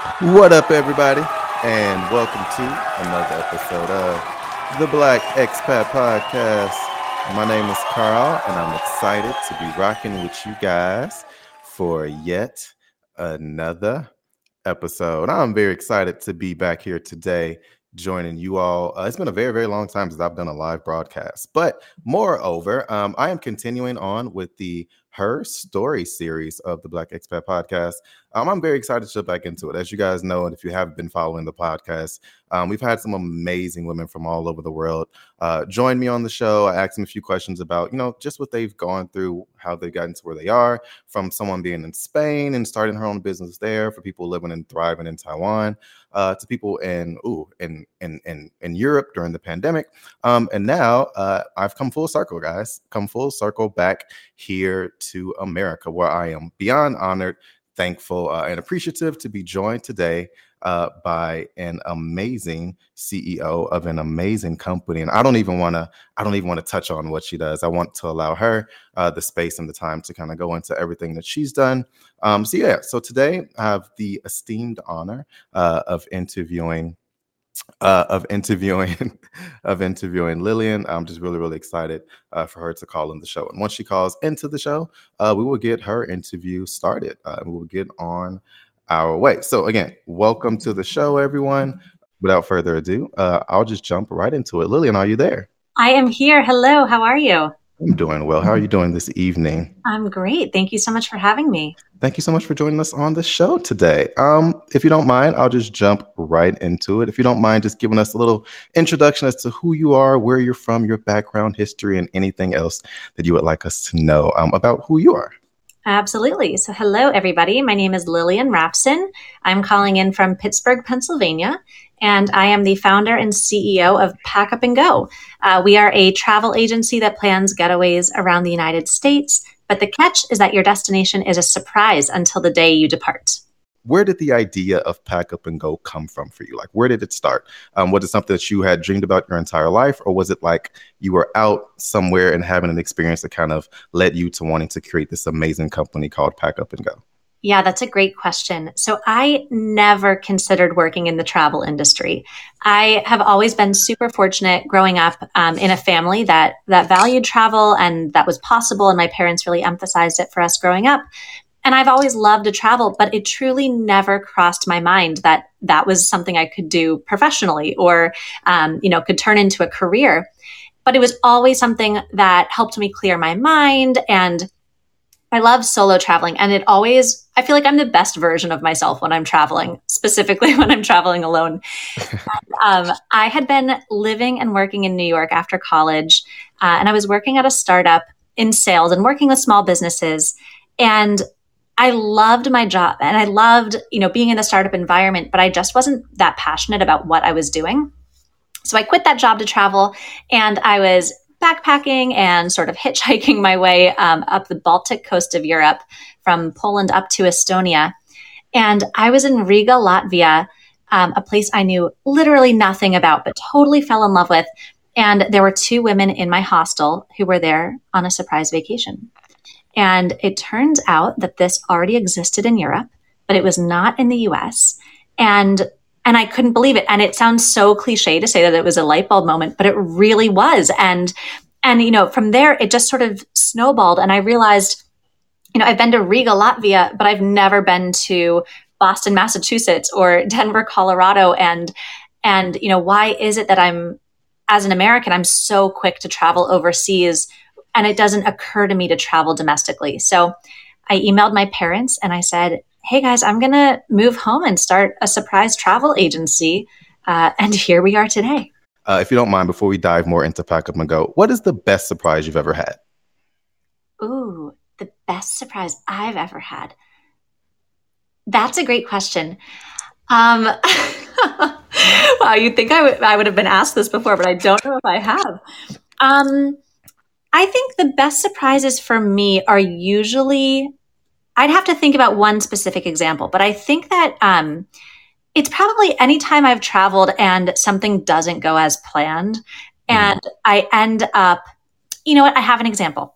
What up, everybody, and welcome to another episode of the Black Expat Podcast. My name is Carl, and I'm excited to be rocking with you guys for yet another episode. I'm very excited to be back here today joining you all. Uh, it's been a very, very long time since I've done a live broadcast. But moreover, um, I am continuing on with the Her Story series of the Black Expat Podcast. Um, I'm very excited to jump back into it. As you guys know, and if you have been following the podcast, um, we've had some amazing women from all over the world uh, join me on the show. I asked them a few questions about, you know, just what they've gone through, how they've gotten to where they are, from someone being in Spain and starting her own business there, for people living and thriving in Taiwan, uh, to people in ooh in in in in Europe during the pandemic, um, and now uh, I've come full circle, guys. Come full circle back here to America, where I am beyond honored thankful uh, and appreciative to be joined today uh, by an amazing CEO of an amazing company. And I don't even want to, I don't even want to touch on what she does. I want to allow her uh, the space and the time to kind of go into everything that she's done. Um, so yeah, so today I have the esteemed honor uh, of interviewing uh, of interviewing of interviewing Lillian. I'm just really really excited uh, for her to call in the show. And once she calls into the show, uh, we will get her interview started. Uh, we will get on our way. So again, welcome to the show, everyone. Without further ado, uh, I'll just jump right into it. Lillian, are you there? I am here. Hello. How are you? I'm doing well. How are you doing this evening? I'm great. Thank you so much for having me. Thank you so much for joining us on the show today. Um, if you don't mind, I'll just jump right into it. If you don't mind, just giving us a little introduction as to who you are, where you're from, your background, history, and anything else that you would like us to know um, about who you are. Absolutely. So, hello, everybody. My name is Lillian Rafson. I'm calling in from Pittsburgh, Pennsylvania, and I am the founder and CEO of Pack Up and Go. Uh, we are a travel agency that plans getaways around the United States, but the catch is that your destination is a surprise until the day you depart. Where did the idea of Pack Up and Go come from for you? Like, where did it start? Um, was it something that you had dreamed about your entire life, or was it like you were out somewhere and having an experience that kind of led you to wanting to create this amazing company called Pack Up and Go? Yeah, that's a great question. So I never considered working in the travel industry. I have always been super fortunate growing up um, in a family that that valued travel and that was possible, and my parents really emphasized it for us growing up. And I've always loved to travel, but it truly never crossed my mind that that was something I could do professionally or, um, you know, could turn into a career. But it was always something that helped me clear my mind and I love solo traveling and it always, I feel like I'm the best version of myself when I'm traveling, specifically when I'm traveling alone. and, um, I had been living and working in New York after college, uh, and I was working at a startup in sales and working with small businesses. And I loved my job and I loved, you know, being in the startup environment, but I just wasn't that passionate about what I was doing. So I quit that job to travel and I was backpacking and sort of hitchhiking my way um, up the Baltic coast of Europe from Poland up to Estonia. And I was in Riga, Latvia, um, a place I knew literally nothing about, but totally fell in love with. And there were two women in my hostel who were there on a surprise vacation. And it turns out that this already existed in Europe, but it was not in the US. And and I couldn't believe it. And it sounds so cliche to say that it was a light bulb moment, but it really was. And, and, you know, from there, it just sort of snowballed. And I realized, you know, I've been to Riga, Latvia, but I've never been to Boston, Massachusetts or Denver, Colorado. And, and, you know, why is it that I'm, as an American, I'm so quick to travel overseas and it doesn't occur to me to travel domestically. So I emailed my parents and I said, hey guys, I'm going to move home and start a surprise travel agency. Uh, and here we are today. Uh, if you don't mind, before we dive more into Pack Up and Go, what is the best surprise you've ever had? Ooh, the best surprise I've ever had. That's a great question. Um, wow, you'd think I, w- I would have been asked this before, but I don't know if I have. Um, I think the best surprises for me are usually I'd have to think about one specific example, but I think that um, it's probably anytime I've traveled and something doesn't go as planned, mm-hmm. and I end up, you know what? I have an example.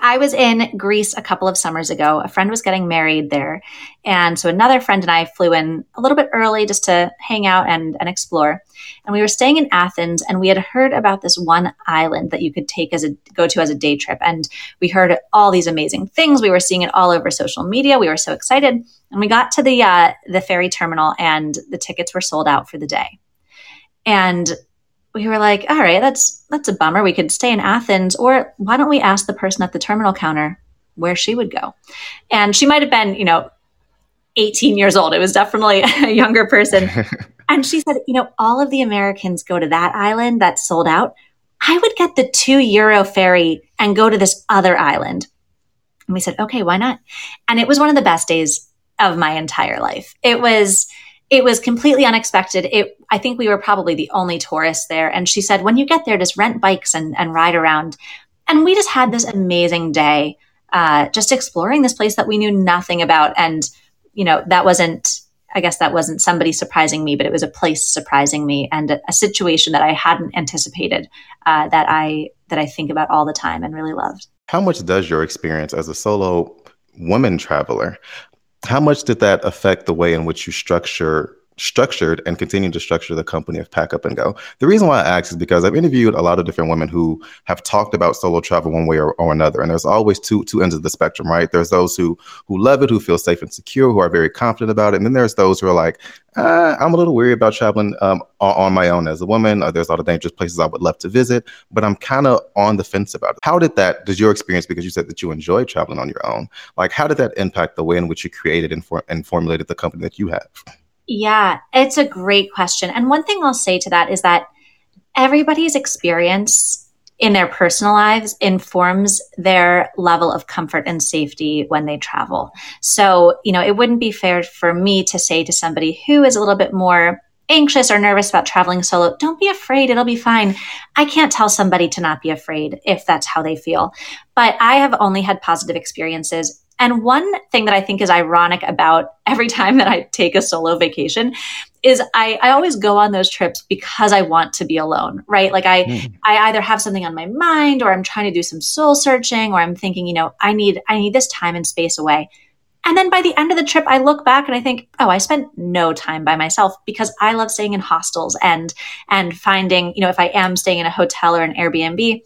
I was in Greece a couple of summers ago. A friend was getting married there. And so another friend and I flew in a little bit early just to hang out and, and explore. And we were staying in Athens and we had heard about this one island that you could take as a go to as a day trip. And we heard all these amazing things. We were seeing it all over social media. We were so excited. And we got to the uh, the ferry terminal and the tickets were sold out for the day. And we were like, all right, that's that's a bummer. We could stay in Athens, or why don't we ask the person at the terminal counter where she would go? And she might have been, you know, 18 years old. It was definitely a younger person. and she said, you know, all of the Americans go to that island that's sold out. I would get the two euro ferry and go to this other island. And we said, okay, why not? And it was one of the best days of my entire life. It was it was completely unexpected. It, I think we were probably the only tourists there. And she said, when you get there, just rent bikes and, and ride around. And we just had this amazing day, uh, just exploring this place that we knew nothing about. And, you know, that wasn't, I guess that wasn't somebody surprising me, but it was a place surprising me and a, a situation that I hadn't anticipated, uh, that I, that I think about all the time and really loved. How much does your experience as a solo woman traveler how much did that affect the way in which you structure structured and continue to structure the company of Pack Up and Go. The reason why I ask is because I've interviewed a lot of different women who have talked about solo travel one way or, or, another, and there's always two two ends of the spectrum, right? There's those who who love it, who feel safe and secure, who are very confident about it, and then there's those who are like, uh, I'm a little weary about traveling um, on, on, my own as a woman. Uh, there's a lot of dangerous places I would love to visit, but I'm kind of on the fence about it. How did that? Does your experience, because you said that you enjoy traveling on your own, like how did that impact the way in which you created and, for, and formulated the company that you have? Yeah, it's a great question. And one thing I'll say to that is that everybody's experience in their personal lives informs their level of comfort and safety when they travel. So, you know, it wouldn't be fair for me to say to somebody who is a little bit more anxious or nervous about traveling solo, don't be afraid, it'll be fine. I can't tell somebody to not be afraid if that's how they feel. But I have only had positive experiences and one thing that I think is ironic about every time that I take a solo vacation is I, I always go on those trips because I want to be alone, right? Like I, mm. I either have something on my mind or I'm trying to do some soul searching or I'm thinking, you know, I need, I need this time and space away. And then by the end of the trip, I look back and I think, oh, I spent no time by myself because I love staying in hostels and, and finding, you know, if I am staying in a hotel or an Airbnb,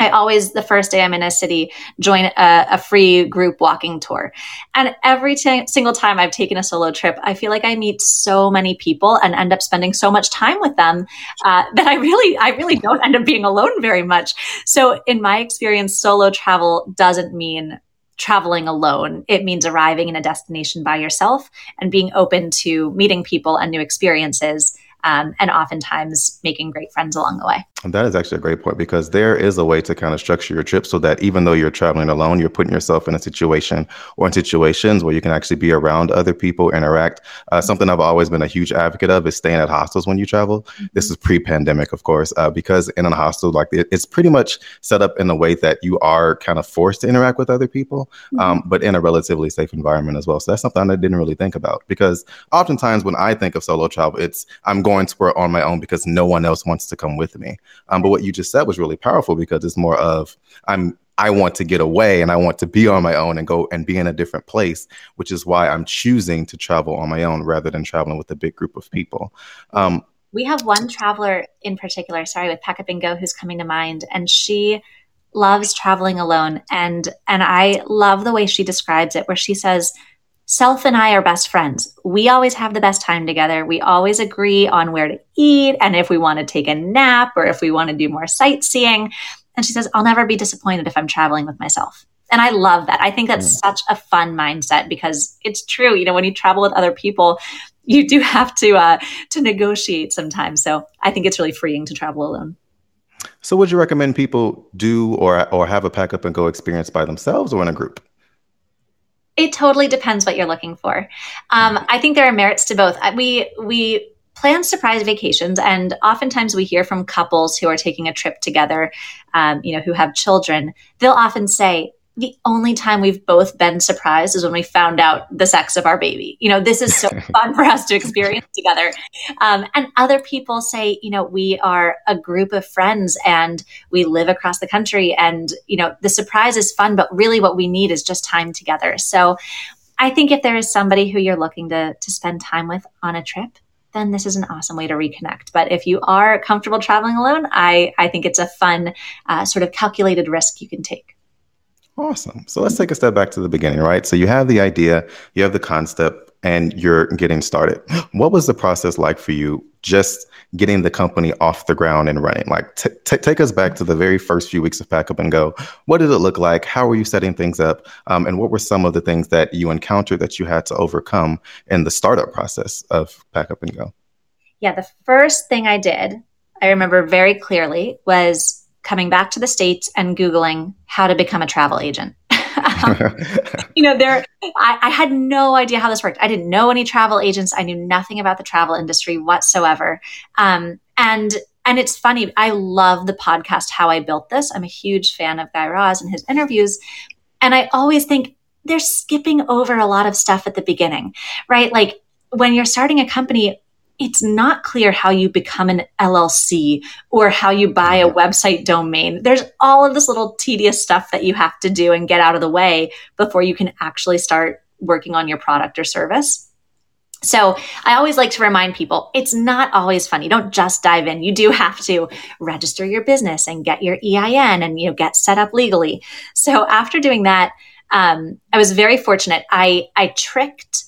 I always, the first day I'm in a city, join a, a free group walking tour. And every t- single time I've taken a solo trip, I feel like I meet so many people and end up spending so much time with them uh, that I really, I really don't end up being alone very much. So in my experience, solo travel doesn't mean traveling alone. It means arriving in a destination by yourself and being open to meeting people and new experiences um, and oftentimes making great friends along the way. That is actually a great point because there is a way to kind of structure your trip so that even though you're traveling alone, you're putting yourself in a situation or in situations where you can actually be around other people, interact. Uh, something I've always been a huge advocate of is staying at hostels when you travel. Mm-hmm. This is pre-pandemic, of course, uh, because in a hostel, like it, it's pretty much set up in a way that you are kind of forced to interact with other people, mm-hmm. um, but in a relatively safe environment as well. So that's something I didn't really think about because oftentimes when I think of solo travel, it's I'm going to where on my own because no one else wants to come with me. Um, but what you just said was really powerful because it's more of I'm I want to get away and I want to be on my own and go and be in a different place, which is why I'm choosing to travel on my own rather than traveling with a big group of people. Um, we have one traveler in particular, sorry, with Pack Up and Go, who's coming to mind, and she loves traveling alone. And and I love the way she describes it, where she says, Self and I are best friends. We always have the best time together. We always agree on where to eat and if we want to take a nap or if we want to do more sightseeing. And she says, I'll never be disappointed if I'm traveling with myself. And I love that. I think that's mm. such a fun mindset because it's true. You know, when you travel with other people, you do have to uh, to negotiate sometimes. So I think it's really freeing to travel alone. So, would you recommend people do or or have a pack up and go experience by themselves or in a group? It totally depends what you're looking for. Um, I think there are merits to both. We we plan surprise vacations, and oftentimes we hear from couples who are taking a trip together, um, you know, who have children. They'll often say, the only time we've both been surprised is when we found out the sex of our baby. You know, this is so fun for us to experience together. Um, and other people say, you know, we are a group of friends and we live across the country. And, you know, the surprise is fun, but really what we need is just time together. So I think if there is somebody who you're looking to, to spend time with on a trip, then this is an awesome way to reconnect. But if you are comfortable traveling alone, I, I think it's a fun, uh, sort of calculated risk you can take. Awesome. So let's take a step back to the beginning, right? So you have the idea, you have the concept, and you're getting started. What was the process like for you just getting the company off the ground and running? Like, t- t- take us back to the very first few weeks of Pack Up and Go. What did it look like? How were you setting things up? Um, and what were some of the things that you encountered that you had to overcome in the startup process of Pack Up and Go? Yeah, the first thing I did, I remember very clearly, was coming back to the States and Googling how to become a travel agent. you know, there, I, I, had no idea how this worked. I didn't know any travel agents. I knew nothing about the travel industry whatsoever. Um, and and it's funny. I love the podcast How I Built This. I'm a huge fan of Guy Raz and his interviews, and I always think they're skipping over a lot of stuff at the beginning, right? Like when you're starting a company, it's not clear how you become an LLC or how you buy a website domain. There's all of this little tedious stuff that you have to do and get out of the way before you can actually start working on your product or service. So I always like to remind people it's not always fun. You don't just dive in. You do have to register your business and get your EIN and you know get set up legally. So after doing that, um, I was very fortunate. I I tricked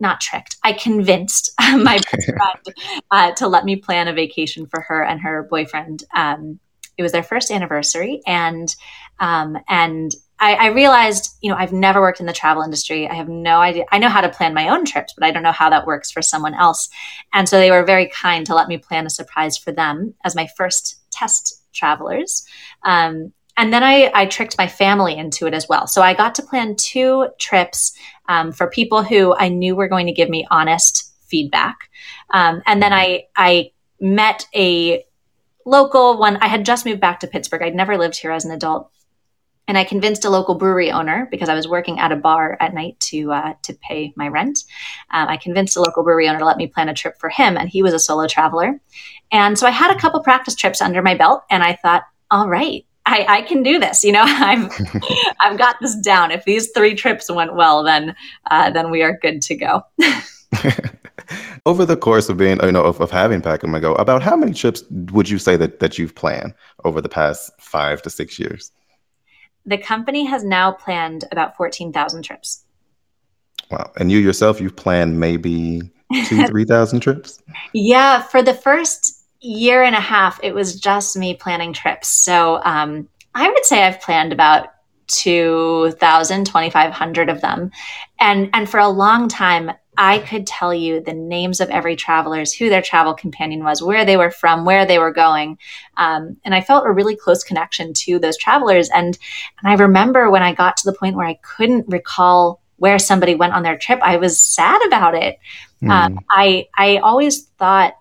not tricked. I convinced my best friend uh, to let me plan a vacation for her and her boyfriend. Um, it was their first anniversary, and um, and I, I, realized, you know, I've never worked in the travel industry. I have no idea. I know how to plan my own trips, but I don't know how that works for someone else. And so they were very kind to let me plan a surprise for them as my first test travelers. Um, and then I, I tricked my family into it as well. So I got to plan two trips um, for people who I knew were going to give me honest feedback. Um, and then I, I met a local one. I had just moved back to Pittsburgh. I'd never lived here as an adult. And I convinced a local brewery owner because I was working at a bar at night to uh, to pay my rent. Um, I convinced a local brewery owner to let me plan a trip for him, and he was a solo traveler. And so I had a couple practice trips under my belt, and I thought, all right, I, I can do this. You know, I've I've got this down. If these three trips went well, then uh, then we are good to go. Over the course of being, you know, of, of having Pack and Go, about how many trips would you say that that you've planned over the past five to six years? The company has now planned about fourteen thousand trips. Wow! And you yourself, you've planned maybe two, three thousand trips. Yeah, for the first year and a half, it was just me planning trips. So um, I would say I've planned about 2,000, 2,500 of them. And, and for a long time, I could tell you the names of every travelers, who their travel companion was, where they were from, where they were going. Um, and I felt a really close connection to those travelers. And, and I remember when I got to the point where I couldn't recall where somebody went on their trip, I was sad about it. Mm. Um, I, I always thought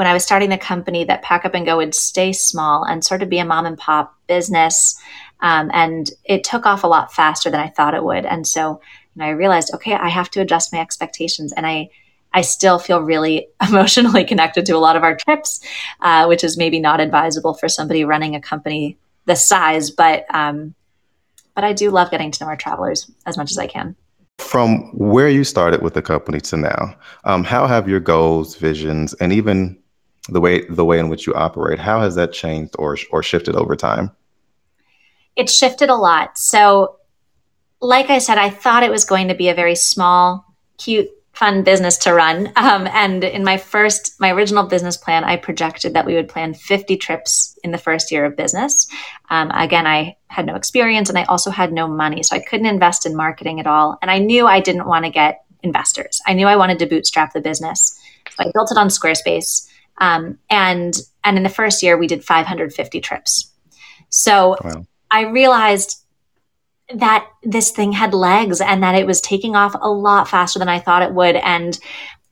when I was starting the company that Pack Up and Go would stay small and sort of be a mom and pop business. Um, and it took off a lot faster than I thought it would. And so know, I realized, okay, I have to adjust my expectations. And I, I still feel really emotionally connected to a lot of our trips, uh, which is maybe not advisable for somebody running a company this size. But um, but I do love getting to know our travelers as much as I can. From where you started with the company to now, um, how have your goals, visions, and even the way the way in which you operate. How has that changed or or shifted over time? It's shifted a lot. So like i said i thought it was going to be a very small cute fun business to run. Um, and in my first my original business plan i projected that we would plan 50 trips in the first year of business. Um, again i had no experience and i also had no money so i couldn't invest in marketing at all. And i knew i didn't want to get investors. I knew i wanted to bootstrap the business. So i built it on squarespace um, and and in the first year, we did 550 trips. So wow. I realized that this thing had legs and that it was taking off a lot faster than I thought it would. And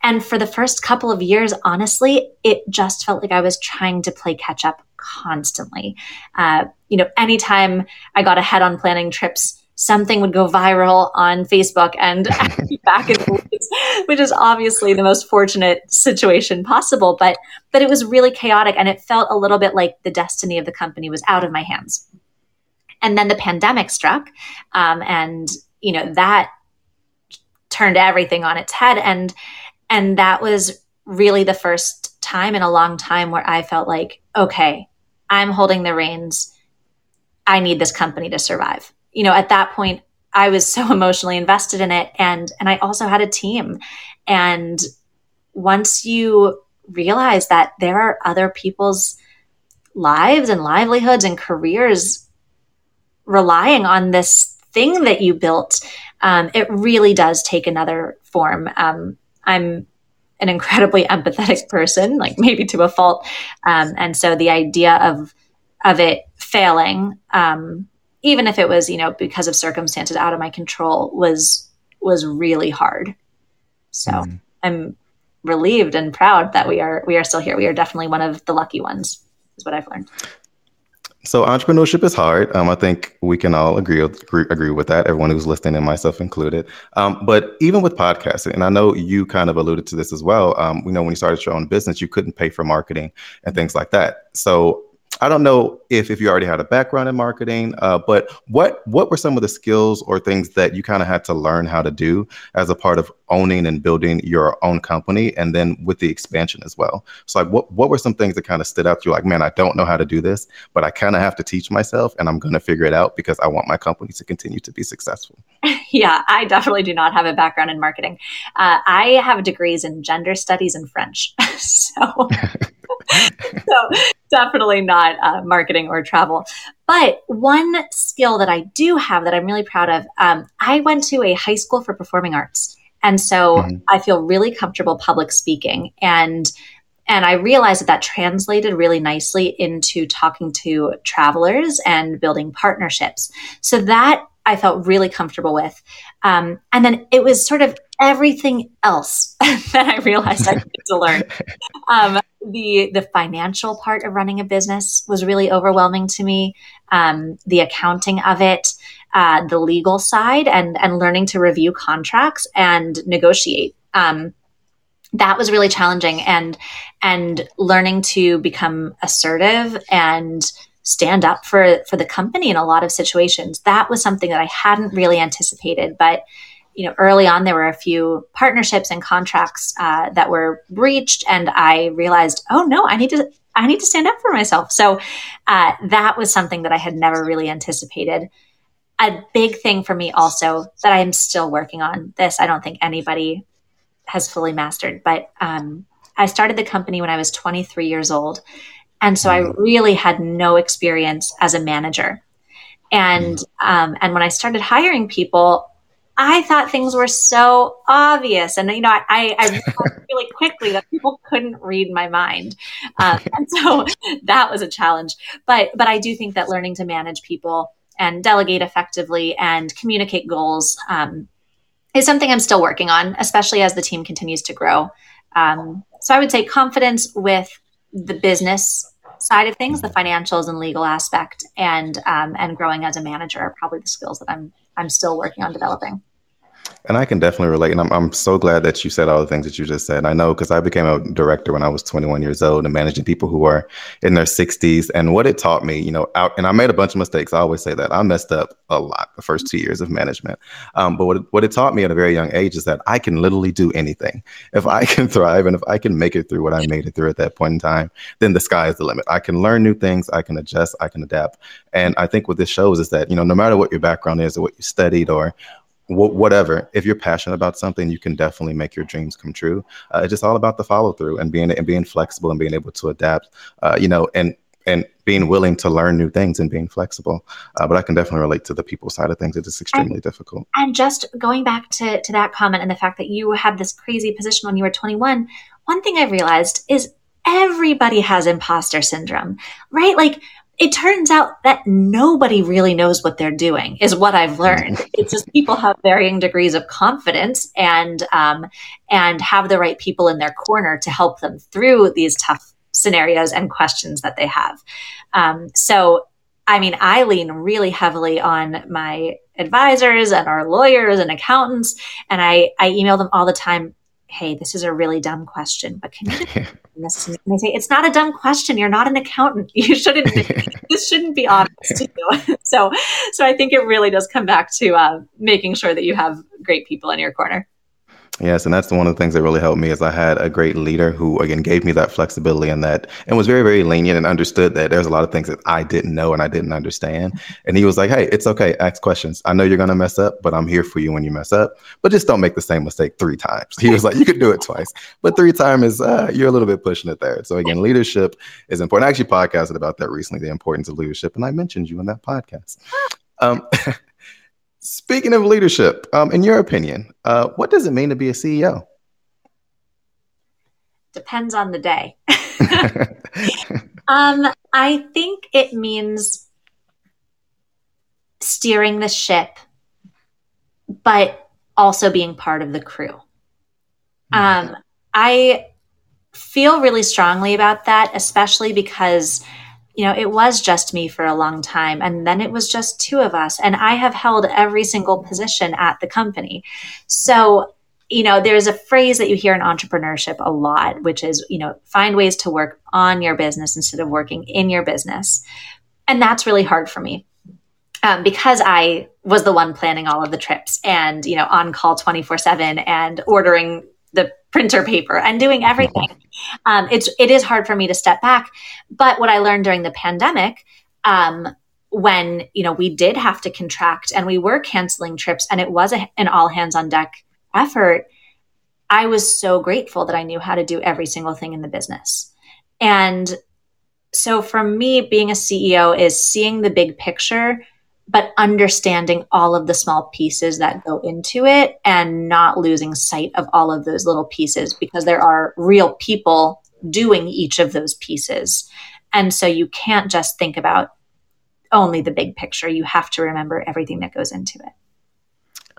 and for the first couple of years, honestly, it just felt like I was trying to play catch up constantly. Uh, you know, anytime I got ahead on planning trips, something would go viral on Facebook and back in the which is obviously the most fortunate situation possible. But but it was really chaotic and it felt a little bit like the destiny of the company was out of my hands. And then the pandemic struck, um, and you know that turned everything on its head. And and that was really the first time in a long time where I felt like, okay, I'm holding the reins. I need this company to survive. You know, at that point, I was so emotionally invested in it and and I also had a team. And once you realize that there are other people's lives and livelihoods and careers relying on this thing that you built, um, it really does take another form. Um, I'm an incredibly empathetic person, like maybe to a fault. Um, and so the idea of of it failing, um, even if it was, you know, because of circumstances out of my control, was was really hard. So mm. I'm relieved and proud that we are we are still here. We are definitely one of the lucky ones, is what I've learned. So entrepreneurship is hard. Um, I think we can all agree, agree, agree with that. Everyone who's listening, and myself included. Um, but even with podcasting, and I know you kind of alluded to this as well. Um, we know when you started your own business, you couldn't pay for marketing and things like that. So I don't know if if you already had a background in marketing, uh, but what what were some of the skills or things that you kind of had to learn how to do as a part of owning and building your own company, and then with the expansion as well. So, like, what what were some things that kind of stood out to you? Like, man, I don't know how to do this, but I kind of have to teach myself, and I'm going to figure it out because I want my company to continue to be successful. yeah, I definitely do not have a background in marketing. Uh, I have degrees in gender studies and French, so. so definitely not uh, marketing or travel. But one skill that I do have that I'm really proud of, um, I went to a high school for performing arts. And so mm-hmm. I feel really comfortable public speaking. And and I realized that that translated really nicely into talking to travelers and building partnerships. So that I felt really comfortable with. Um, and then it was sort of everything else that I realized I needed to learn. Um, the the financial part of running a business was really overwhelming to me. Um, the accounting of it, uh, the legal side, and and learning to review contracts and negotiate. Um, that was really challenging, and and learning to become assertive and stand up for for the company in a lot of situations. That was something that I hadn't really anticipated, but you know, early on there were a few partnerships and contracts uh, that were breached, and I realized, oh no, I need to I need to stand up for myself. So uh, that was something that I had never really anticipated. A big thing for me also that I am still working on. This I don't think anybody has fully mastered, but um, I started the company when I was 23 years old, and so I mm. really had no experience as a manager. And um, and when I started hiring people, I thought things were so obvious. And, you know, I, I realized really quickly that people couldn't read my mind. Um, and so that was a challenge. But, but I do think that learning to manage people and delegate effectively and communicate goals um, is something I'm still working on, especially as the team continues to grow. Um, so I would say confidence with the business side of things, the financials and legal aspect, and um, and growing as a manager are probably the skills that I'm I'm still working on developing. And I can definitely relate. And I'm, I'm so glad that you said all the things that you just said. I know because I became a director when I was 21 years old and managing people who are in their 60s. And what it taught me, you know, out, and I made a bunch of mistakes. I always say that I messed up a lot the first two years of management. Um, but what it, what it taught me at a very young age is that I can literally do anything. If I can thrive and if I can make it through what I made it through at that point in time, then the sky is the limit. I can learn new things. I can adjust. I can adapt. And I think what this shows is that, you know, no matter what your background is or what you studied or whatever if you're passionate about something you can definitely make your dreams come true. Uh, it's just all about the follow through and being and being flexible and being able to adapt uh, you know and and being willing to learn new things and being flexible. Uh, but i can definitely relate to the people side of things. It is extremely and, difficult. and just going back to to that comment and the fact that you had this crazy position when you were 21 one thing i realized is everybody has imposter syndrome right? Like it turns out that nobody really knows what they're doing is what I've learned. It's just people have varying degrees of confidence and um, and have the right people in their corner to help them through these tough scenarios and questions that they have. Um, so I mean, I lean really heavily on my advisors and our lawyers and accountants, and I, I email them all the time. Hey, this is a really dumb question, but can you this? And they say it's not a dumb question. You're not an accountant. You shouldn't. this shouldn't be obvious to you. so, so I think it really does come back to uh, making sure that you have great people in your corner. Yes, and that's one of the things that really helped me is I had a great leader who again gave me that flexibility and that and was very, very lenient and understood that there's a lot of things that I didn't know and I didn't understand. And he was like, Hey, it's okay, ask questions. I know you're gonna mess up, but I'm here for you when you mess up. But just don't make the same mistake three times. He was like, You could do it twice, but three times is uh, you're a little bit pushing it there. So again, leadership is important. I actually podcasted about that recently, the importance of leadership, and I mentioned you in that podcast. Um, Speaking of leadership, um, in your opinion, uh, what does it mean to be a CEO? Depends on the day. um, I think it means steering the ship, but also being part of the crew. Mm-hmm. Um, I feel really strongly about that, especially because you know, it was just me for a long time. And then it was just two of us. And I have held every single position at the company. So, you know, there's a phrase that you hear in entrepreneurship a lot, which is, you know, find ways to work on your business instead of working in your business. And that's really hard for me. Um, because I was the one planning all of the trips and, you know, on call 24 7 and ordering the printer paper and doing everything. Um, it's it is hard for me to step back. But what I learned during the pandemic, um, when you know we did have to contract and we were canceling trips, and it was a, an all hands on deck effort. I was so grateful that I knew how to do every single thing in the business. And so for me, being a CEO is seeing the big picture but understanding all of the small pieces that go into it and not losing sight of all of those little pieces because there are real people doing each of those pieces. And so you can't just think about only the big picture. You have to remember everything that goes into it.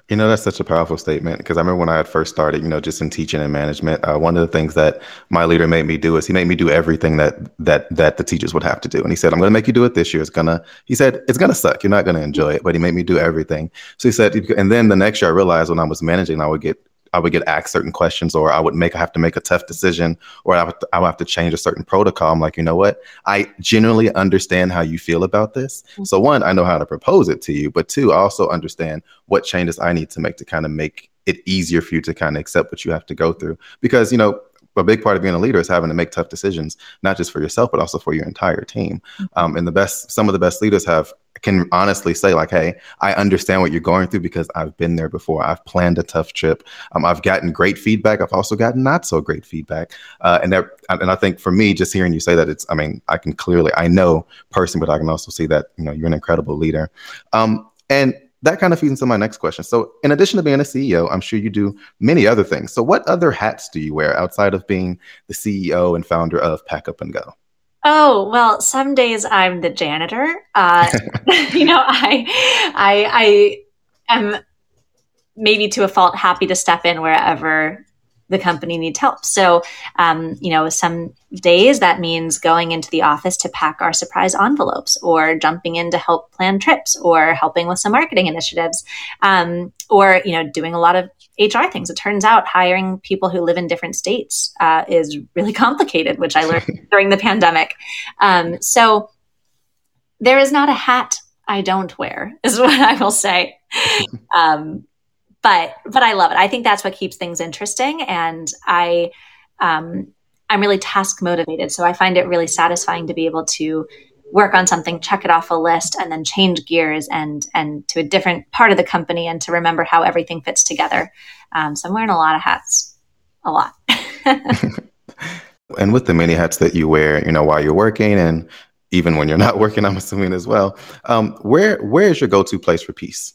You know, that's such a powerful statement because I remember when I had first started, you know, just in teaching and management, uh, one of the things that my leader made me do is he made me do everything that that that the teachers would have to do. And he said, "I'm going to make you do it this year. It's gonna," he said, "It's gonna suck. You're not going to enjoy it." But he made me do everything. So he said, and then the next year I realized when I was managing, I would get I would get asked certain questions, or I would make I have to make a tough decision, or I would, I would have to change a certain protocol. I'm like, you know what? I genuinely understand how you feel about this. Mm-hmm. So one, I know how to propose it to you, but two, I also understand what changes I need to make to kind of make it easier for you to kind of accept what you have to go through. Because you know, a big part of being a leader is having to make tough decisions, not just for yourself, but also for your entire team. Mm-hmm. Um, and the best, some of the best leaders have can honestly say like, "Hey, I understand what you're going through because I've been there before. I've planned a tough trip. Um, I've gotten great feedback. I've also gotten not so great feedback. Uh, and that, and I think for me, just hearing you say that, it's, I mean, I can clearly, I know personally, but I can also see that you know you're an incredible leader. Um, and that kind of feeds into my next question. So, in addition to being a CEO, I'm sure you do many other things. So, what other hats do you wear outside of being the CEO and founder of Pack Up and Go? Oh well, some days I'm the janitor. Uh, you know, I, I, I am maybe to a fault happy to step in wherever the company needs help. So, um, you know, some days that means going into the office to pack our surprise envelopes or jumping in to help plan trips or helping with some marketing initiatives um, or, you know, doing a lot of HR things. It turns out hiring people who live in different states uh, is really complicated, which I learned during the pandemic. Um, so, there is not a hat I don't wear, is what I will say. Um, but but I love it. I think that's what keeps things interesting, and I um, I'm really task motivated, so I find it really satisfying to be able to work on something, check it off a list, and then change gears and and to a different part of the company, and to remember how everything fits together. Um, so I'm wearing a lot of hats, a lot. and with the many hats that you wear, you know, while you're working and even when you're not working, I'm assuming as well. Um, where where is your go-to place for peace?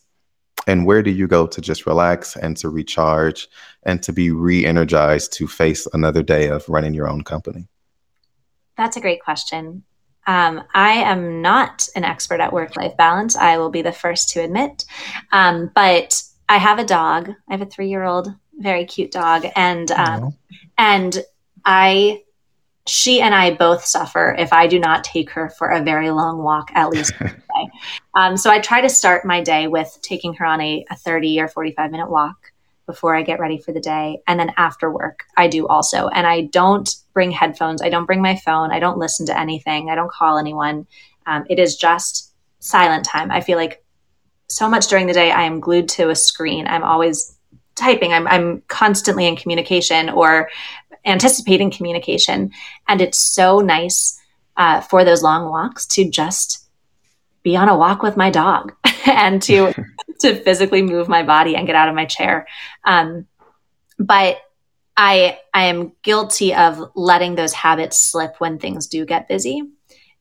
And where do you go to just relax and to recharge and to be re energized to face another day of running your own company? That's a great question. Um, I am not an expert at work life balance. I will be the first to admit. Um, but I have a dog. I have a three year old, very cute dog. And, um, and I, she and I both suffer if I do not take her for a very long walk, at least day. Um, so I try to start my day with taking her on a, a 30 or 45 minute walk before I get ready for the day. And then after work, I do also. And I don't bring headphones, I don't bring my phone, I don't listen to anything, I don't call anyone. Um, it is just silent time. I feel like so much during the day, I am glued to a screen. I'm always typing, I'm, I'm constantly in communication or anticipating communication. And it's so nice uh, for those long walks to just be on a walk with my dog and to to physically move my body and get out of my chair. Um, but I I am guilty of letting those habits slip when things do get busy.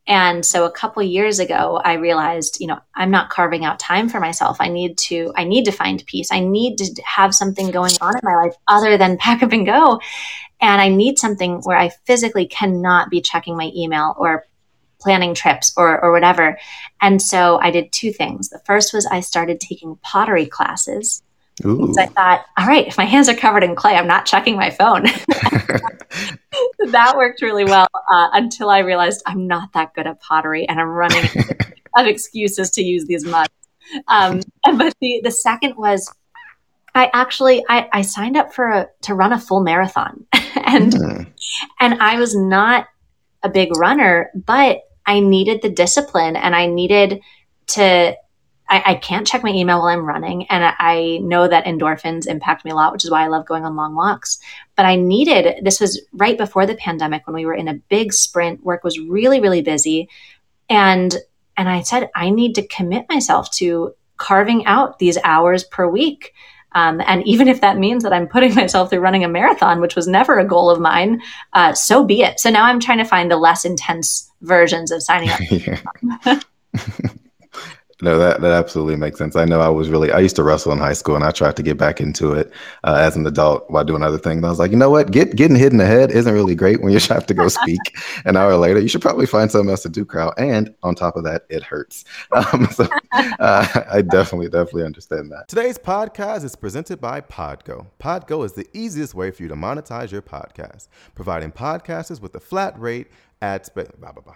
And so a couple years ago, I realized, you know, I'm not carving out time for myself. I need to, I need to find peace. I need to have something going on in my life other than pack up and go. And I need something where I physically cannot be checking my email or planning trips or, or whatever. And so I did two things. The first was I started taking pottery classes. So I thought, all right, if my hands are covered in clay, I'm not checking my phone. that worked really well uh, until I realized I'm not that good at pottery and I'm running of excuses to use these mugs. Um, but the, the second was I actually I, I signed up for a, to run a full marathon and mm. and I was not a big runner, but I needed the discipline and I needed to I, I, can't check my email while I'm running. And I know that endorphins impact me a lot, which is why I love going on long walks. But I needed this was right before the pandemic when we were in a big sprint. Work was really, really busy. And and I said, I need to commit myself to carving out these hours per week. Um, and even if that means that I'm putting myself through running a marathon, which was never a goal of mine, uh, so be it. So now I'm trying to find the less intense versions of signing up. No, that, that absolutely makes sense. I know I was really, I used to wrestle in high school and I tried to get back into it uh, as an adult while doing other things. I was like, you know what? Get, getting hit in the head isn't really great when you have to go speak an hour later. You should probably find something else to do, Carl. And on top of that, it hurts. Um, so uh, I definitely, definitely understand that. Today's podcast is presented by Podgo. Podgo is the easiest way for you to monetize your podcast, providing podcasters with a flat rate, ad spend, blah, blah, blah.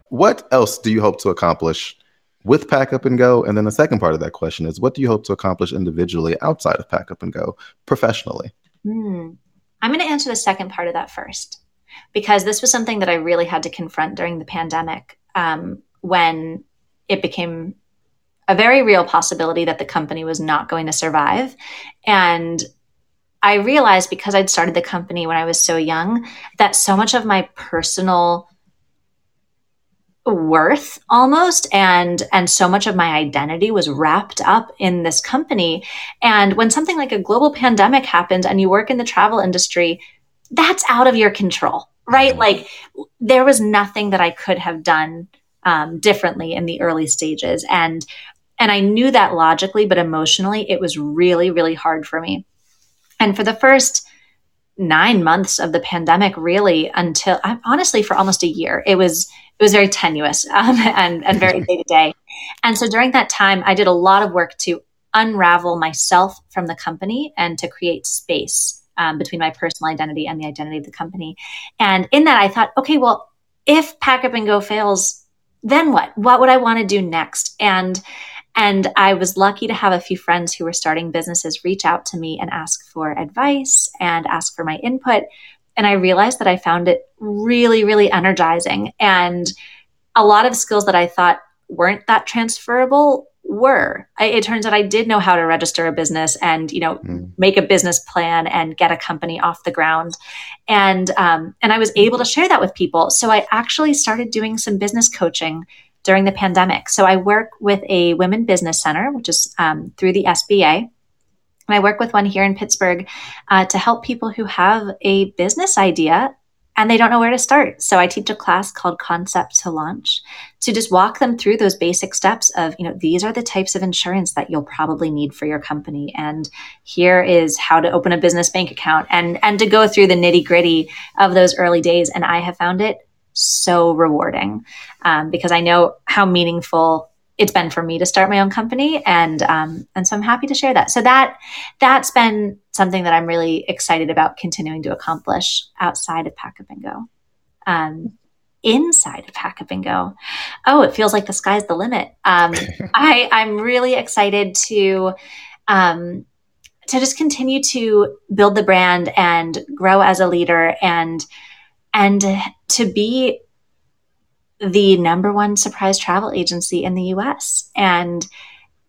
What else do you hope to accomplish with Pack Up and Go? And then the second part of that question is what do you hope to accomplish individually outside of Pack Up and Go professionally? Hmm. I'm going to answer the second part of that first because this was something that I really had to confront during the pandemic um, when it became a very real possibility that the company was not going to survive. And I realized because I'd started the company when I was so young that so much of my personal worth almost and and so much of my identity was wrapped up in this company. And when something like a global pandemic happened and you work in the travel industry that's out of your control right? Like there was nothing that i could have done um, differently in the early stages. And and i knew that logically but emotionally it was really really hard for me. And for the first nine months of the pandemic, really until honestly for almost a year, it was it was very tenuous um, and and very day to day. And so during that time, I did a lot of work to unravel myself from the company and to create space um, between my personal identity and the identity of the company. And in that, I thought, okay, well, if Pack Up and Go fails, then what? What would I want to do next? And and I was lucky to have a few friends who were starting businesses reach out to me and ask for advice and ask for my input. And I realized that I found it really, really energizing. And a lot of skills that I thought weren't that transferable were. I, it turns out I did know how to register a business and you know mm. make a business plan and get a company off the ground, and um, and I was able to share that with people. So I actually started doing some business coaching during the pandemic. So I work with a women business center, which is um, through the SBA. And I work with one here in Pittsburgh uh, to help people who have a business idea and they don't know where to start. So I teach a class called Concept to Launch to just walk them through those basic steps of, you know, these are the types of insurance that you'll probably need for your company. And here is how to open a business bank account and and to go through the nitty-gritty of those early days. And I have found it so rewarding um, because I know how meaningful it's been for me to start my own company and um, and so i'm happy to share that. So that that's been something that i'm really excited about continuing to accomplish outside of pack up and go um, inside of pack up and go oh it feels like the sky's the limit. Um, i i'm really excited to um, to just continue to build the brand and grow as a leader and and to be the number one surprise travel agency in the US. And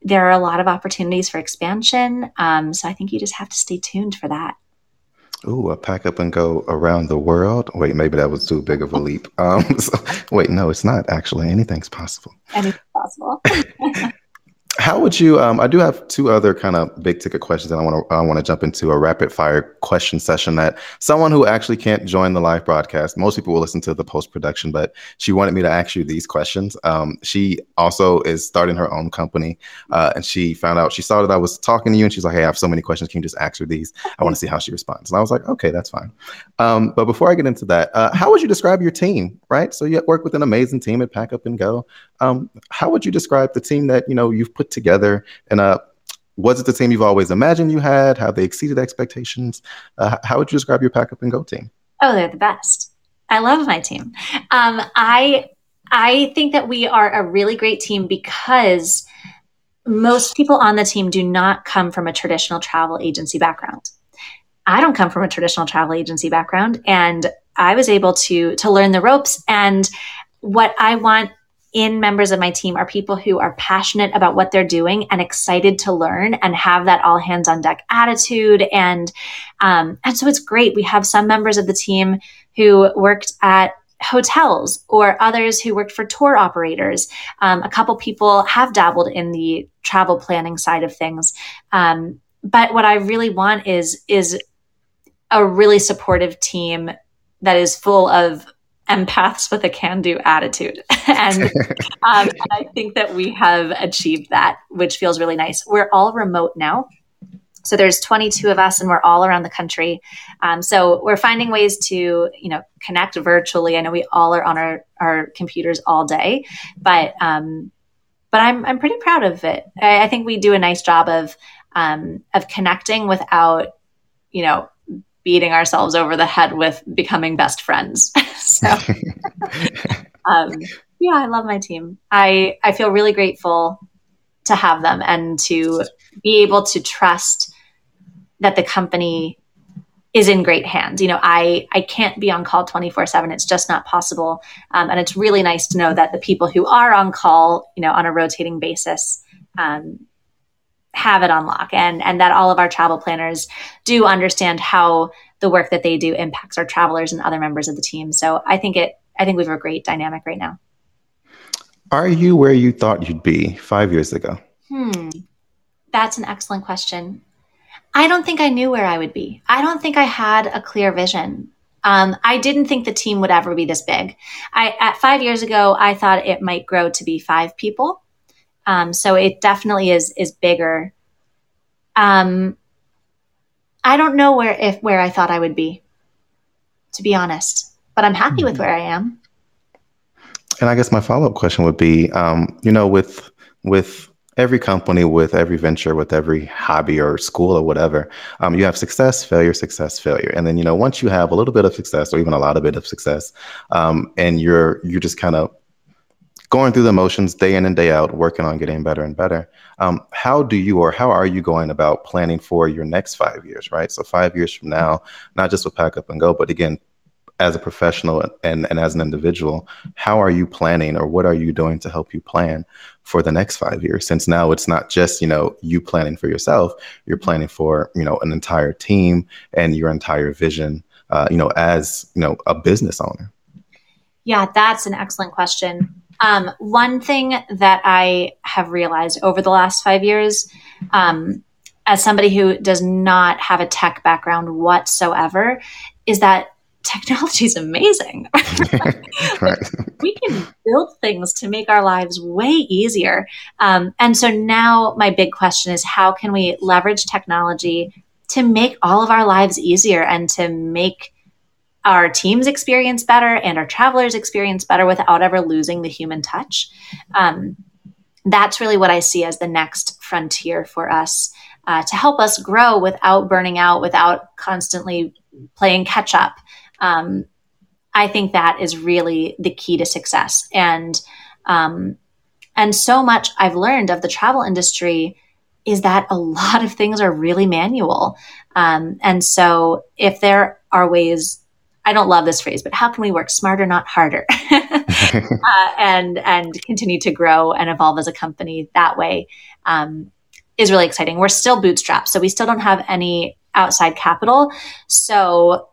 there are a lot of opportunities for expansion. Um, so I think you just have to stay tuned for that. Ooh, a pack up and go around the world. Wait, maybe that was too big of a leap. Um, so, wait, no, it's not actually. Anything's possible. Anything's possible. How would you? Um, I do have two other kind of big ticket questions, and I want to I want to jump into a rapid fire question session that someone who actually can't join the live broadcast. Most people will listen to the post production, but she wanted me to ask you these questions. Um, she also is starting her own company, uh, and she found out she saw that I was talking to you, and she's like, "Hey, I have so many questions. Can you just ask her these? I want to see how she responds." And I was like, "Okay, that's fine." Um, but before I get into that, uh, how would you describe your team? Right, so you work with an amazing team at Pack Up and Go. Um, how would you describe the team that you know you've put together? And uh, was it the team you've always imagined you had? Have they exceeded expectations? Uh, how would you describe your pack up and go team? Oh, they're the best. I love my team. Um, I I think that we are a really great team because most people on the team do not come from a traditional travel agency background. I don't come from a traditional travel agency background, and I was able to to learn the ropes. And what I want in members of my team are people who are passionate about what they're doing and excited to learn and have that all hands on deck attitude. And um, and so it's great. We have some members of the team who worked at hotels or others who worked for tour operators. Um, a couple people have dabbled in the travel planning side of things. Um, but what i really want is is a really supportive team that is full of empaths with a can do attitude. and, um, and I think that we have achieved that, which feels really nice. We're all remote now. So there's 22 of us, and we're all around the country. Um, so we're finding ways to, you know, connect virtually. I know we all are on our, our computers all day, but um, but I'm I'm pretty proud of it. I, I think we do a nice job of um, of connecting without, you know, beating ourselves over the head with becoming best friends. so, um, yeah, I love my team. I I feel really grateful to have them and to be able to trust that the company is in great hands. You know, I I can't be on call 24/7. It's just not possible. Um, and it's really nice to know that the people who are on call, you know, on a rotating basis um, have it on lock and and that all of our travel planners do understand how the work that they do impacts our travelers and other members of the team. So I think it I think we have a great dynamic right now. Are you where you thought you'd be 5 years ago? Hmm. That's an excellent question. I don't think I knew where I would be. I don't think I had a clear vision. Um, I didn't think the team would ever be this big. I, at five years ago, I thought it might grow to be five people. Um, so it definitely is is bigger. Um, I don't know where if where I thought I would be, to be honest. But I'm happy mm-hmm. with where I am. And I guess my follow up question would be, um, you know, with with every company, with every venture, with every hobby or school or whatever, um, you have success, failure, success, failure, and then you know once you have a little bit of success or even a lot of bit of success, um, and you're you're just kind of going through the motions day in and day out, working on getting better and better. Um, how do you or how are you going about planning for your next five years, right? So five years from now, not just with Pack Up and Go, but again, as a professional and, and as an individual, how are you planning or what are you doing to help you plan for the next five years? Since now it's not just, you know, you planning for yourself, you're planning for, you know, an entire team and your entire vision, uh, you know, as, you know, a business owner. Yeah, that's an excellent question. Um, one thing that I have realized over the last five years, um, as somebody who does not have a tech background whatsoever, is that technology is amazing. right. we can build things to make our lives way easier. Um, and so now my big question is how can we leverage technology to make all of our lives easier and to make our team's experience better and our travelers' experience better without ever losing the human touch? Um, that's really what I see as the next frontier for us uh, to help us grow without burning out, without constantly playing catch up. Um, I think that is really the key to success. And um, and so much I've learned of the travel industry is that a lot of things are really manual. Um, and so if there are ways I don't love this phrase, but how can we work smarter, not harder, uh, and and continue to grow and evolve as a company that way um, is really exciting. We're still bootstrapped, so we still don't have any outside capital. So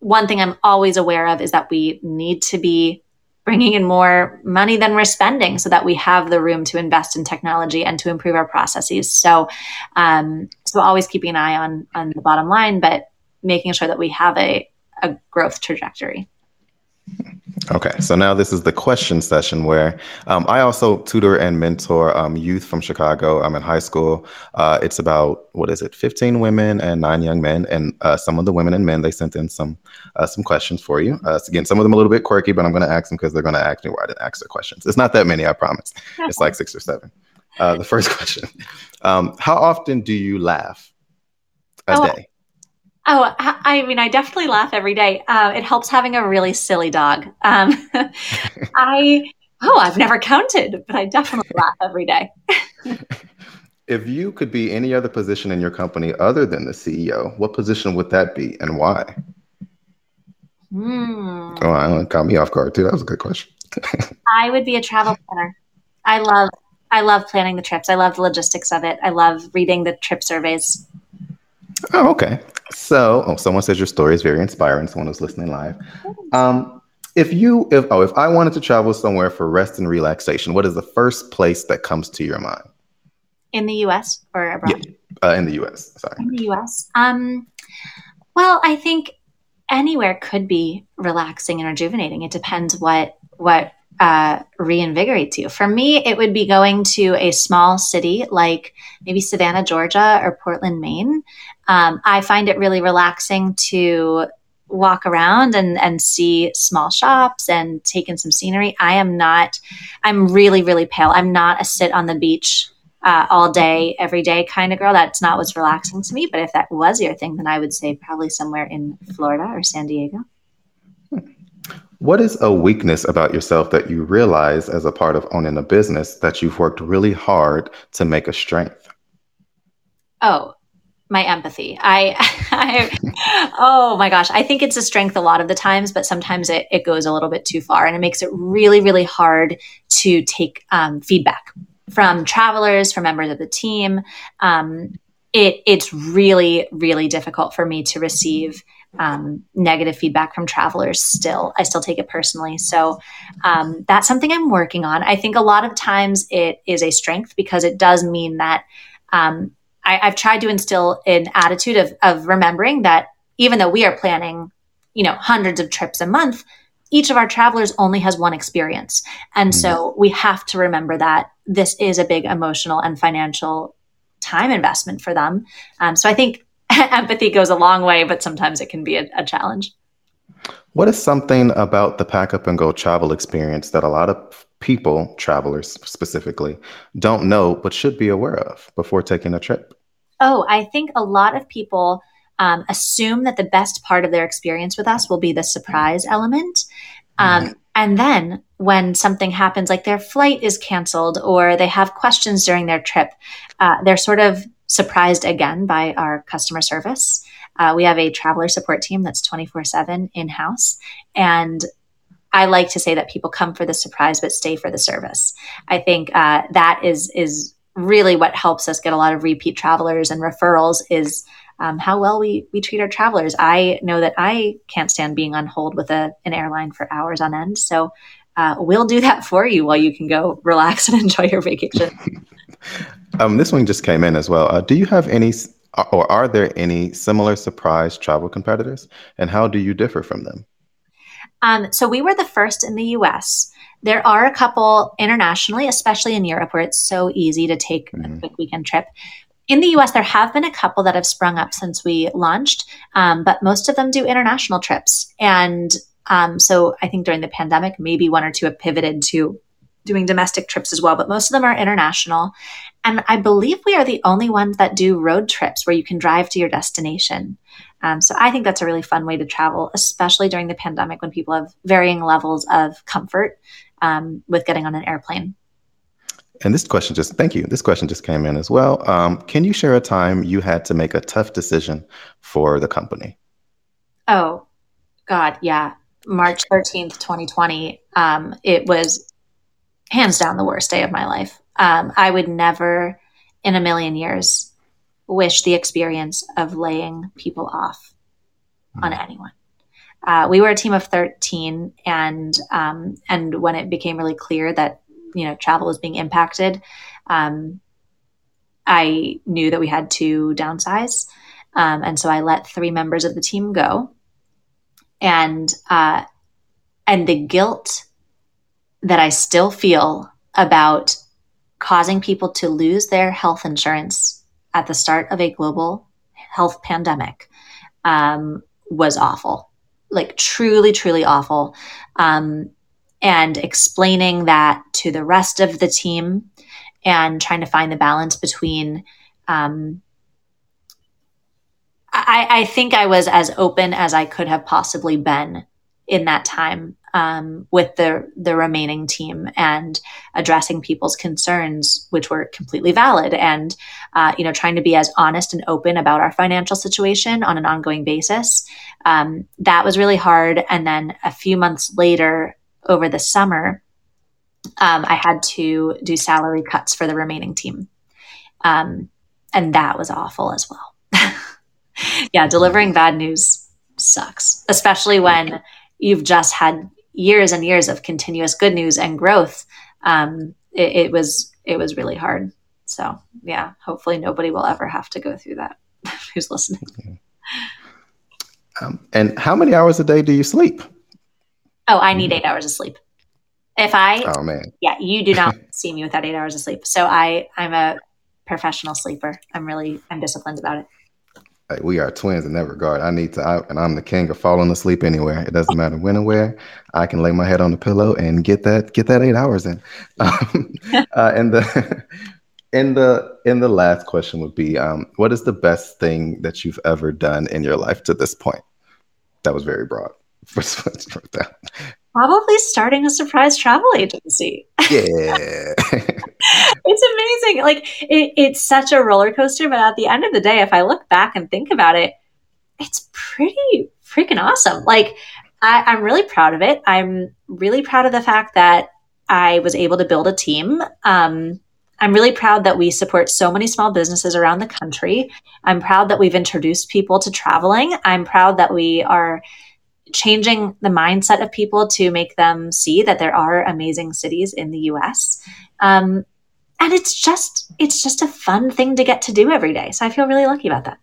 one thing I'm always aware of is that we need to be bringing in more money than we're spending so that we have the room to invest in technology and to improve our processes. So, um, so always keeping an eye on on the bottom line, but making sure that we have a a growth trajectory. Okay, so now this is the question session where um, I also tutor and mentor um, youth from Chicago. I'm in high school. Uh, it's about what is it, 15 women and nine young men, and uh, some of the women and men they sent in some uh, some questions for you. Uh, so again, some of them a little bit quirky, but I'm going to ask them because they're going to ask me why I didn't ask their questions. It's not that many, I promise. It's like six or seven. Uh, the first question: um, How often do you laugh a oh, day? Oh, I mean, I definitely laugh every day. Uh, it helps having a really silly dog. Um, I oh, I've never counted, but I definitely laugh every day. if you could be any other position in your company other than the CEO, what position would that be, and why? Hmm. Oh, I caught me off guard too. That was a good question. I would be a travel planner. I love I love planning the trips. I love the logistics of it. I love reading the trip surveys. Oh, okay. So, oh, someone says your story is very inspiring. Someone who's listening live. Um, if you, if oh, if I wanted to travel somewhere for rest and relaxation, what is the first place that comes to your mind? In the U.S. or abroad? Yeah, uh, in the U.S. Sorry. In the U.S. Um, well, I think anywhere could be relaxing and rejuvenating. It depends what what uh, reinvigorates you. For me, it would be going to a small city like maybe Savannah, Georgia, or Portland, Maine. Um, I find it really relaxing to walk around and, and see small shops and take in some scenery. I am not, I'm really, really pale. I'm not a sit on the beach uh, all day, every day kind of girl. That's not what's relaxing to me. But if that was your thing, then I would say probably somewhere in Florida or San Diego. What is a weakness about yourself that you realize as a part of owning a business that you've worked really hard to make a strength? Oh, my empathy. I, I, oh my gosh, I think it's a strength a lot of the times, but sometimes it, it goes a little bit too far and it makes it really, really hard to take um, feedback from travelers, from members of the team. Um, it, it's really, really difficult for me to receive um, negative feedback from travelers still. I still take it personally. So um, that's something I'm working on. I think a lot of times it is a strength because it does mean that um, I, have tried to instill an attitude of, of remembering that even though we are planning, you know, hundreds of trips a month, each of our travelers only has one experience. And mm-hmm. so we have to remember that this is a big emotional and financial time investment for them. Um, so I think empathy goes a long way, but sometimes it can be a, a challenge. What is something about the pack up and go travel experience that a lot of people, travelers specifically, don't know but should be aware of before taking a trip? Oh, I think a lot of people um, assume that the best part of their experience with us will be the surprise element. Um, mm-hmm. And then when something happens, like their flight is canceled or they have questions during their trip, uh, they're sort of surprised again by our customer service. Uh, we have a traveler support team that's 24 7 in house. And I like to say that people come for the surprise but stay for the service. I think uh, that is is really what helps us get a lot of repeat travelers and referrals is um, how well we we treat our travelers. I know that I can't stand being on hold with a, an airline for hours on end. So uh, we'll do that for you while you can go relax and enjoy your vacation. um, this one just came in as well. Uh, do you have any or are there any similar surprise travel competitors? And how do you differ from them? Um, so we were the first in the US. There are a couple internationally, especially in Europe, where it's so easy to take mm-hmm. a quick weekend trip. In the US, there have been a couple that have sprung up since we launched, um, but most of them do international trips. And um, so I think during the pandemic, maybe one or two have pivoted to doing domestic trips as well, but most of them are international. And I believe we are the only ones that do road trips where you can drive to your destination. Um, so I think that's a really fun way to travel, especially during the pandemic when people have varying levels of comfort um, with getting on an airplane. And this question just, thank you. This question just came in as well. Um, can you share a time you had to make a tough decision for the company? Oh, God, yeah. March 13th, 2020. Um, it was hands down the worst day of my life. Um, I would never in a million years wish the experience of laying people off mm. on anyone. Uh, we were a team of 13 and um, and when it became really clear that you know travel was being impacted um, i knew that we had to downsize. Um, and so i let three members of the team go. And uh, and the guilt that i still feel about causing people to lose their health insurance at the start of a global health pandemic um, was awful like truly truly awful. Um, and explaining that to the rest of the team and trying to find the balance between um, I, I, think I was as open as I could have possibly been in that time um, with the the remaining team and addressing people's concerns, which were completely valid, and uh, you know trying to be as honest and open about our financial situation on an ongoing basis. Um, that was really hard. And then a few months later, over the summer, um, I had to do salary cuts for the remaining team. Um, and that was awful as well. yeah, delivering bad news sucks, especially when you've just had years and years of continuous good news and growth. Um, it, it was it was really hard. So yeah, hopefully nobody will ever have to go through that. Who's listening? Um, and how many hours a day do you sleep? Oh, I need eight hours of sleep. If I, oh man, yeah, you do not see me without eight hours of sleep. So I, I'm a professional sleeper. I'm really, I'm disciplined about it. Hey, we are twins in that regard. I need to, I, and I'm the king of falling asleep anywhere. It doesn't matter when and where. I can lay my head on the pillow and get that, get that eight hours in. Um, uh, and the, in the, in the last question would be, um, what is the best thing that you've ever done in your life to this point? That was very broad. Probably starting a surprise travel agency. Yeah. it's amazing. Like it, it's such a roller coaster, but at the end of the day, if I look back and think about it, it's pretty freaking awesome. Like I, I'm really proud of it. I'm really proud of the fact that I was able to build a team. Um, I'm really proud that we support so many small businesses around the country. I'm proud that we've introduced people to traveling. I'm proud that we are changing the mindset of people to make them see that there are amazing cities in the US. Um, and it's just it's just a fun thing to get to do every day. So I feel really lucky about that.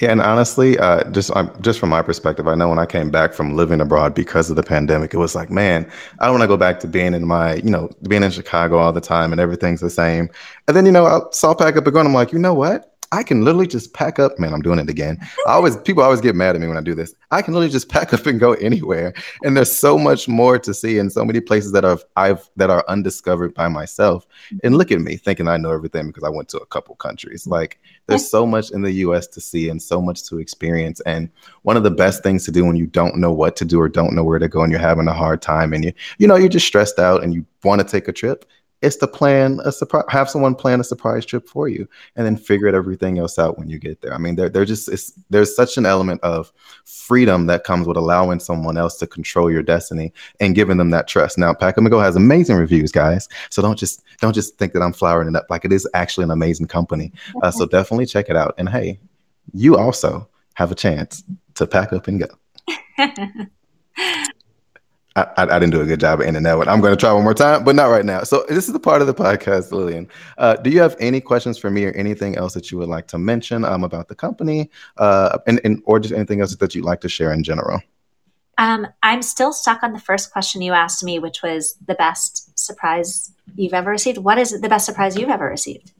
Yeah, and honestly, uh, just um, just from my perspective, I know when I came back from living abroad because of the pandemic, it was like, man, I don't want to go back to being in my, you know, being in Chicago all the time and everything's the same. And then, you know, I saw pack up and go, and I'm like, you know what? I can literally just pack up. Man, I'm doing it again. I always people always get mad at me when I do this. I can literally just pack up and go anywhere. And there's so much more to see in so many places that I've I've that are undiscovered by myself. Mm-hmm. And look at me thinking I know everything because I went to a couple countries. Mm-hmm. Like there's so much in the US to see and so much to experience. And one of the best things to do when you don't know what to do or don't know where to go and you're having a hard time and you you know you're just stressed out and you want to take a trip it's to plan a surprise, have someone plan a surprise trip for you, and then figure everything else out when you get there. I mean, there, there just is there's such an element of freedom that comes with allowing someone else to control your destiny and giving them that trust. Now, Pack and Go has amazing reviews, guys. So don't just don't just think that I'm flowering it up. Like it is actually an amazing company. Uh, so definitely check it out. And hey, you also have a chance to pack up and go. I, I, didn't do a good job of ending that one. I'm going to try one more time, but not right now. So this is the part of the podcast, Lillian. Uh, do you have any questions for me or anything else that you would like to mention um, about the company, uh, and, and or just anything else that you'd like to share in general? Um, I'm still stuck on the first question you asked me, which was the best surprise you've ever received. What is the best surprise you've ever received?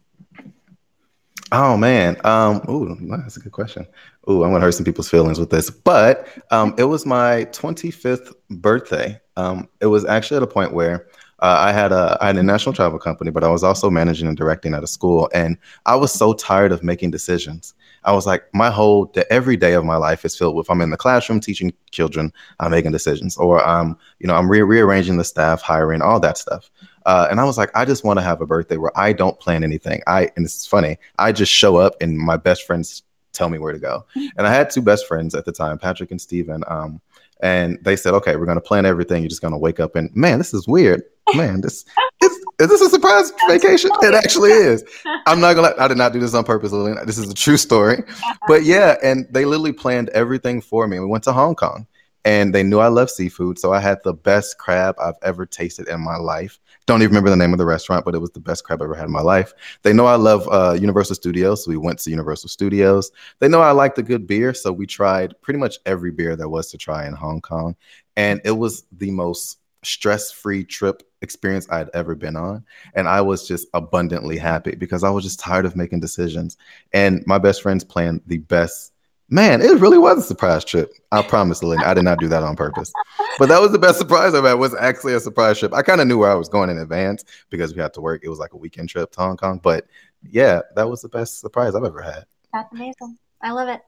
Oh man, um, ooh, that's a good question. Ooh, I'm gonna hurt some people's feelings with this, but um, it was my 25th birthday. Um, it was actually at a point where uh, I had a I had a national travel company, but I was also managing and directing at a school, and I was so tired of making decisions. I was like, my whole the, every day of my life is filled with I'm in the classroom teaching children, I'm making decisions, or I'm you know I'm re- rearranging the staff, hiring, all that stuff. Uh, and I was like, I just want to have a birthday where I don't plan anything. I and it's funny. I just show up and my best friends tell me where to go. And I had two best friends at the time, Patrick and Steven. Um, and they said, okay, we're going to plan everything. You're just going to wake up and man, this is weird. Man, this is, is this a surprise vacation? It actually is. I'm not gonna. I did not do this on purpose, Lillian. This is a true story. But yeah, and they literally planned everything for me. We went to Hong Kong, and they knew I love seafood, so I had the best crab I've ever tasted in my life. Don't even remember the name of the restaurant, but it was the best crab I ever had in my life. They know I love uh, Universal Studios, so we went to Universal Studios. They know I like the good beer, so we tried pretty much every beer there was to try in Hong Kong, and it was the most stress-free trip experience I'd ever been on. And I was just abundantly happy because I was just tired of making decisions. And my best friends planned the best Man, it really was a surprise trip. I promise, Lynn. I did not do that on purpose. But that was the best surprise I've had. Was actually a surprise trip. I kind of knew where I was going in advance because we had to work. It was like a weekend trip to Hong Kong. But yeah, that was the best surprise I've ever had. That's amazing. I love it.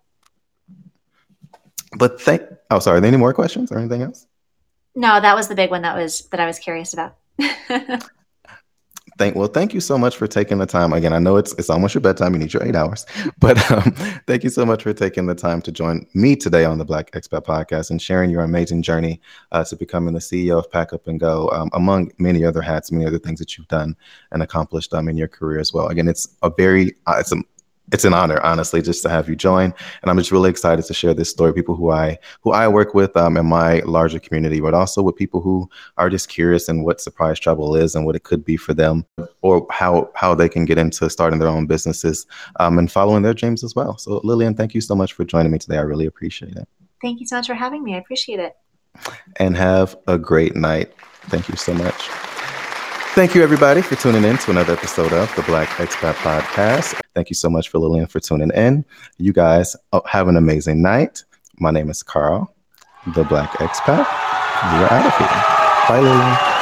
But thank. Oh, sorry. Are there any more questions or anything else? No, that was the big one. That was that I was curious about. Thank well, thank you so much for taking the time. Again, I know it's it's almost your bedtime. You need your eight hours, but um, thank you so much for taking the time to join me today on the Black Expat Podcast and sharing your amazing journey uh, to becoming the CEO of Pack Up and Go, um, among many other hats, many other things that you've done and accomplished um, in your career as well. Again, it's a very uh, it's a it's an honor, honestly, just to have you join. And I'm just really excited to share this story. People who I who I work with um, in my larger community, but also with people who are just curious in what surprise travel is and what it could be for them, or how how they can get into starting their own businesses um, and following their dreams as well. So, Lillian, thank you so much for joining me today. I really appreciate it. Thank you so much for having me. I appreciate it. And have a great night. Thank you so much. Thank you, everybody, for tuning in to another episode of the Black Expat Podcast. Thank you so much for Lillian for tuning in. You guys oh, have an amazing night. My name is Carl, the Black Expat. We are out of here. Bye, Lillian.